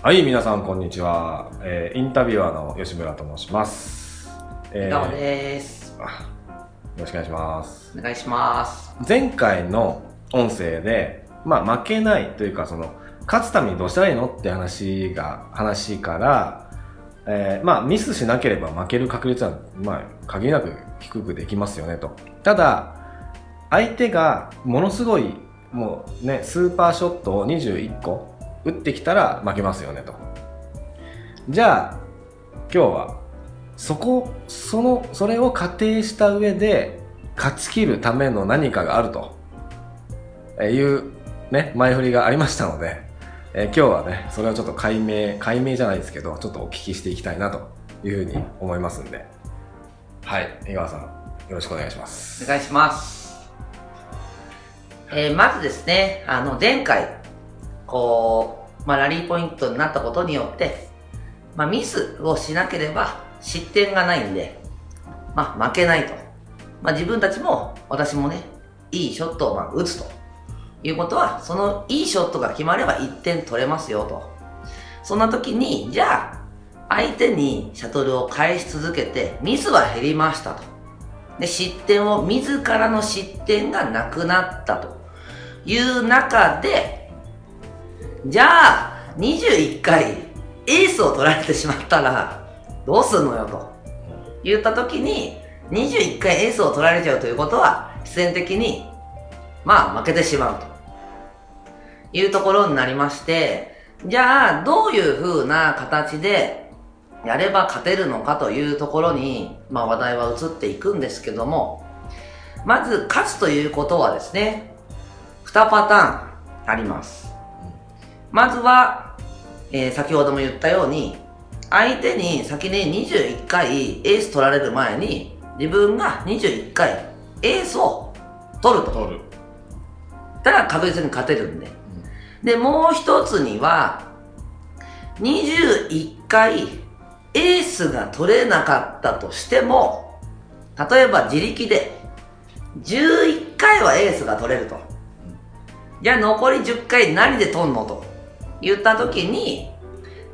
はい、皆さんこんにちは。えーインタビュアーの吉村と申します。えーどうもです。あよろしくお願いします。お願いします。前回の音声で、まあ負けないというか、その、勝つためにどうしたらいいのって話が、話から、えーまあミスしなければ負ける確率は、まあ限りなく低くできますよねと。ただ、相手がものすごい、もうね、スーパーショットを21個打ってきたら負けますよねと。じゃあ、今日は、そこ、その、それを仮定した上で、勝ち切るための何かがあるとえーいう、ね、前振りがありましたので、えー今日はね、それをちょっと解明、解明じゃないですけど、ちょっとお聞きしていきたいなというふうに思いますんで。はい、井川さん、よろしくお願いします。お願いします。えーまずですね、あの、前回、こう、まあ、ラリーポイントになったことによって、まあ、ミスをしなければ失点がないんで、まあ、負けないと。まあ、自分たちも、私もね、いいショットをまあ打つということは、そのいいショットが決まれば1点取れますよと。そんな時に、じゃあ、相手にシャトルを返し続けて、ミスは減りましたと。で、失点を、自らの失点がなくなったという中で、じゃあ、21回エースを取られてしまったら、どうすんのよと言った時に、21回エースを取られちゃうということは、必然的に、まあ負けてしまうというところになりまして、じゃあ、どういう風な形でやれば勝てるのかというところに、まあ話題は移っていくんですけども、まず勝つということはですね、2パターンあります。まずは、えー先ほども言ったように、相手に先に21回エース取られる前に、自分が21回エースを取ると。取る。たら確実に勝てるんで。で、もう一つには、21回エースが取れなかったとしても、例えば自力で11回はエースが取れると。じゃあ残り10回何で取んのと言った時に、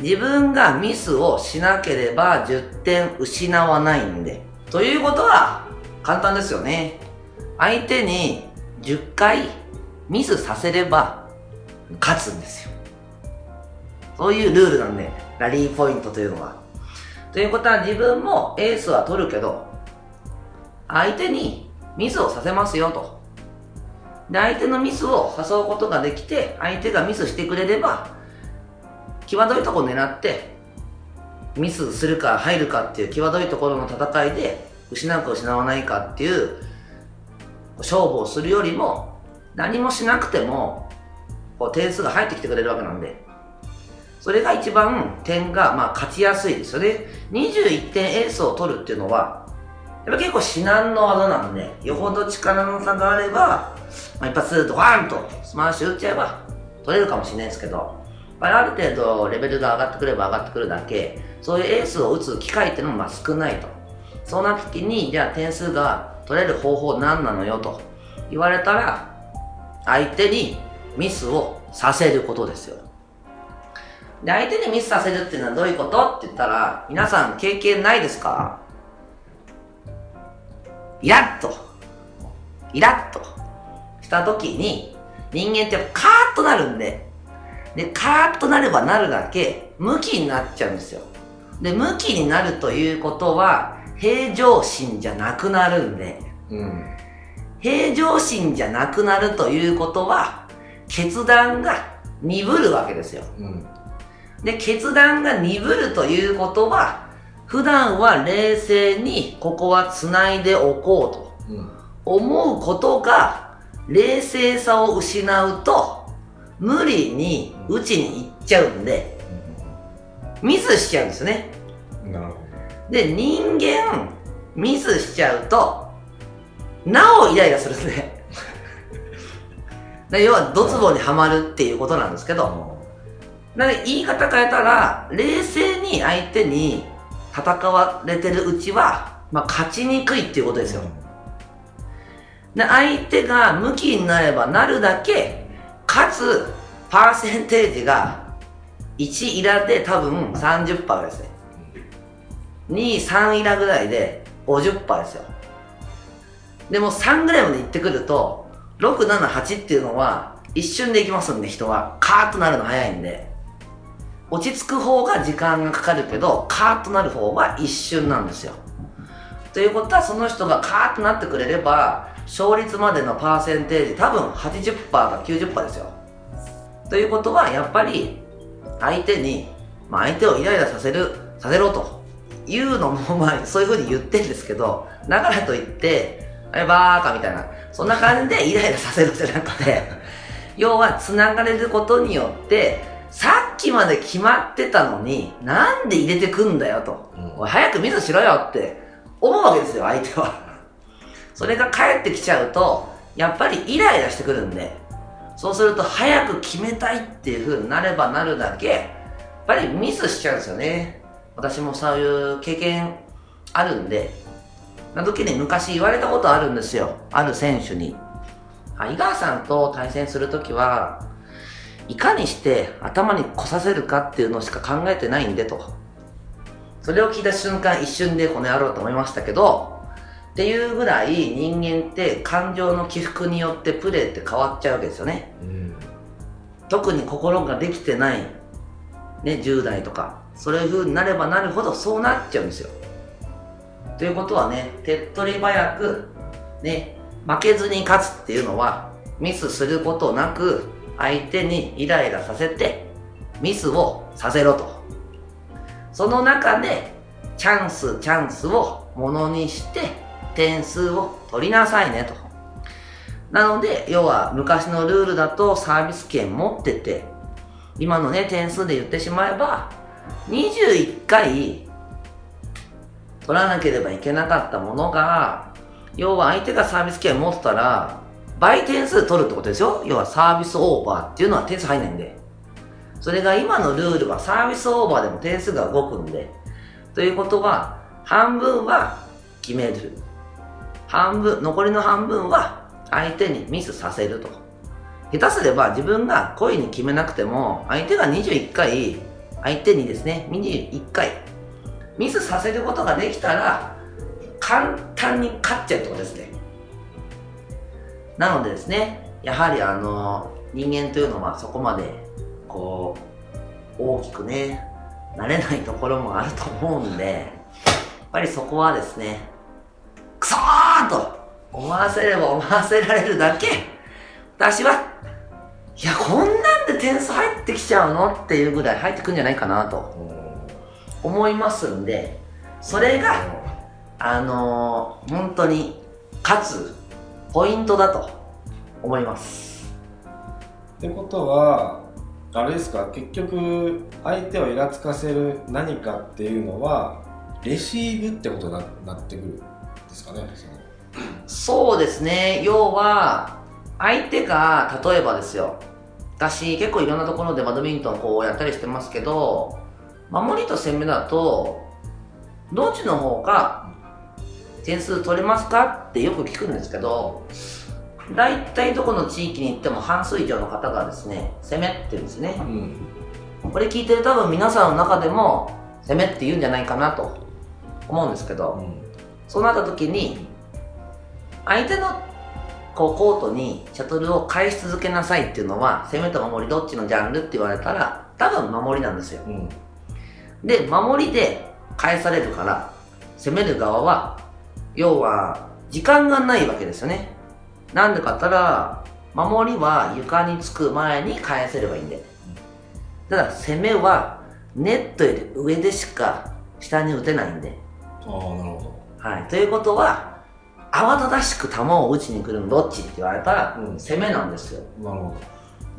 自分がミスをしなければ10点失わないんで。ということは簡単ですよね。相手に10回ミスさせれば勝つんですよ。そういうルールなんで、ラリーポイントというのは。ということは自分もエースは取るけど、相手にミスをさせますよと。で、相手のミスを誘うことができて、相手がミスしてくれれば、際どいところ狙って、ミスするか入るかっていう際どいところの戦いで、失うか失わないかっていう勝負をするよりも、何もしなくても、こう点数が入ってきてくれるわけなんで、それが一番点が、まあ、勝ちやすいですよね。21点エースを取るっていうのは、やっぱ結構至難の技なんで、よほど力の差があれば、まあ、一発ドカーンとスマッシュ打っちゃえば取れるかもしれないですけど、やっぱりある程度レベルが上がってくれば上がってくるだけ、そういうエースを打つ機会っていうのもまあ少ないと。そうなった時に、じゃあ点数が取れる方法何なのよと言われたら、相手にミスをさせることですよ。で、相手にミスさせるっていうのはどういうことって言ったら、皆さん経験ないですか？イラッと、イラッとした時に、人間ってカーッとなるんで、で、カーッとなればなるだけ、向きになっちゃうんですよ。で、向きになるということは、平常心じゃなくなるんで、うん。平常心じゃなくなるということは、決断が鈍るわけですよ。うん。で、決断が鈍るということは、普段は冷静にここは繋いでおこうとうん。思うことが、冷静さを失うと、無理に打ちに行っちゃうんで、ミスしちゃうんですね。なるほで、人間、ミスしちゃうと、なおイライラするんで。で要は、ドツボにはまるっていうことなんですけど、言い方変えたら、冷静に相手に戦われてるうちは、まあ、勝ちにくいっていうことですよ。で、相手が向きになればなるだけ、かつ、パーセンテージが1イラで多分30%ぐらいですね。2、3イラぐらいで50%ですよ。でも3ぐらいまで行ってくると、6、7、8っていうのは一瞬で行きますんで人は。カーッとなるの早いんで。落ち着く方が時間がかかるけど、カーッとなる方は一瞬なんですよ。ということはその人がカーッとなってくれれば、勝率までのパーセンテージ多分80%か90%ですよ。ということはやっぱり相手に、まあ、相手をイライラさせる、させろというのも、まあ、そういうふうに言ってるんですけど、だからといって、あれバーカみたいな、そんな感じでイライラさせるじゃなくて、要は繋がれることによって、さっきまで決まってたのに、なんで入れてくんだよと。おい早くミスしろよって思うわけですよ、相手は。それが返ってきちゃうと、やっぱりイライラしてくるんで、そうすると早く決めたいっていう風になればなるだけ、やっぱりミスしちゃうんですよね。私もそういう経験あるんで、な時に昔言われたことあるんですよ。ある選手に。あ井川さんと対戦するときは、いかにして頭に来させるかっていうのしか考えてないんでと。それを聞いた瞬間一瞬でこの野郎と思いましたけど、っていうぐらい人間って感情の起伏によってプレーって変わっちゃうわけですよね。うん特に心ができてない、ね、10代とか、そういう風になればなるほどそうなっちゃうんですよ。ということはね、手っ取り早く、ね、負けずに勝つっていうのは、ミスすることなく、相手にイライラさせて、ミスをさせろと。その中で、チャンス、チャンスをものにして、点数を取りなさいねと。なので、要は昔のルールだとサービス権持ってて、今のね、点数で言ってしまえば、21回取らなければいけなかったものが、要は相手がサービス権持ってたら、倍点数取るってことですよ。要はサービスオーバーっていうのは点数入んないんで。それが今のルールはサービスオーバーでも点数が動くんで。ということは、半分は決める。半分、残りの半分は相手にミスさせると。下手すれば自分が故意に決めなくても、相手が21回、相手にですね、21回、ミスさせることができたら、簡単に勝っちゃうってことですね。なのでですね、やはりあの、人間というのはそこまで、こう、大きくね、なれないところもあると思うんで、やっぱりそこはですね、クソーと思わせれば思わせられるだけ、私は、いや、こんなんで点数入ってきちゃうのっていうぐらい入ってくんじゃないかなと思いますんで、それが、あのー本当に勝つポイントだと思います。ってことはあれですか？結局相手をイラつかせる何かっていうのはレシーブってことにななってくるんですかね？そうですね。要は、相手が、例えばですよ。私、結構いろんなところでバドミントンこうやったりしてますけど、守りと攻めだと、どっちの方が点数取れますか？ってよく聞くんですけど、大体どこの地域に行っても半数以上の方がですね、攻めって言うんですね。うんこれ聞いてる多分皆さんの中でも、攻めって言うんじゃないかなと思うんですけど、そうなった時に、相手のこうコートにシャトルを返し続けなさいっていうのは、攻めと守りどっちのジャンルって言われたら、多分守りなんですよ。うんで、守りで返されるから、攻める側は、要は、時間がないわけですよね。なんでかったら、守りは床につく前に返せればいいんで。ただ、攻めは、ネットより上でしか下に打てないんで。ああなるほはい。ということは、慌ただしく球を打ちに来るのどっちって言われたら、うん攻めなんですよ。どなるほ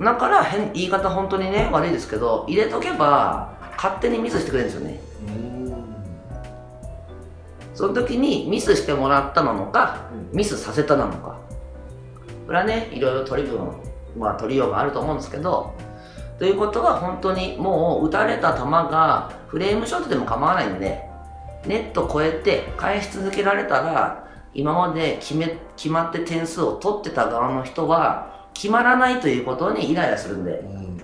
だから変、言い方本当にね、悪いですけど、入れとけば、勝手にミスしてくれるんですよね。どうんその時にミスしてもらったなのか、うん。ミスさせたなのか。これはね、いろいろ取り分、まあ取りようがあると思うんですけど、ということは本当にもう打たれた球がフレームショットでも構わないんで、ネット越えて返し続けられたら、今まで決め、決まって点数を取ってた側の人は、決まらないということにイライラするんで、うん。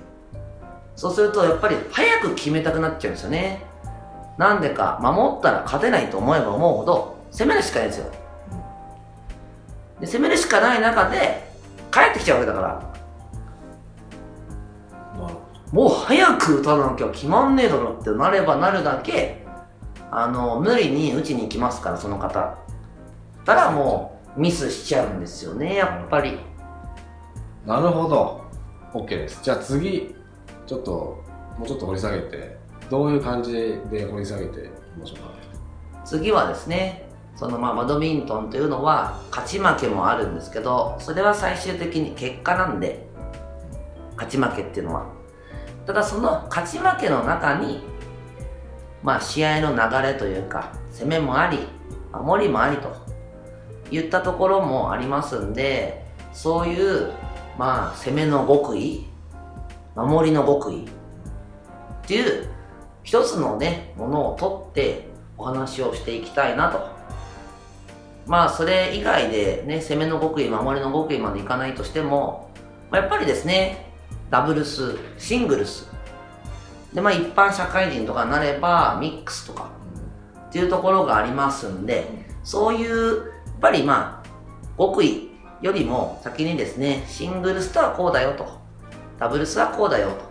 そうするとやっぱり早く決めたくなっちゃうんですよねなんでか守ったら勝てないと思えば思うほど攻めるしかないんですよ。で攻めるしかない中で帰ってきちゃうわけだから。もう早く打たなきゃ決まんねえだろってなればなるだけあの無理に打ちに行きますからその方。たらもうミスしちゃうんですよねやっぱり。どなるほど。OK です。じゃあ次ちょっともうちょっと掘り下げてどういう感じで掘り下げていきましょうか次はですねそのまあバドミントンというのは勝ち負けもあるんですけどそれは最終的に結果なんで勝ち負けっていうのは。ただその勝ち負けの中にまあ試合の流れというか攻めもあり守りもありといったところもありますんでそういうまあ攻めの極意守りの極意っていう一つのねものを取ってお話をしていきたいなと。まあそれ以外でね攻めの極意守りの極意までいかないとしても、やっぱりですねダブルスシングルス。でまあ一般社会人とかになればミックスとかっていうところがありますんでそういうやっぱりまあ極意よりも先にですねシングルスとはこうだよと。ダブルスはこうだよと。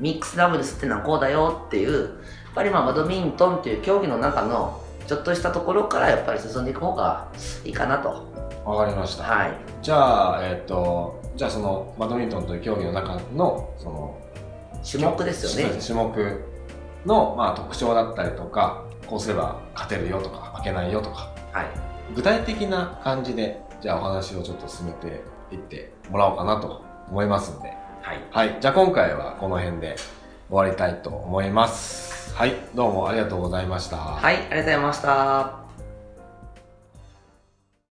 ミックスダブルスってのはこうだよっていうやっぱりまあバドミントンっていう競技の中のちょっとしたところからやっぱり進んでいく方がいいかなと。わかりました、はい。じゃあえっ、とじゃあそのバドミントンという競技の中のその種目ですよね。種目の、まあ、特徴だったりとかこうすれば勝てるよとか負けないよとか。はい。具体的な感じでじゃあお話をちょっと進めていってもらおうかなと思いますんではい。はい。じゃあ今回はこの辺で終わりたいと思います。はい。どうもありがとうございました。はい。ありがとうございました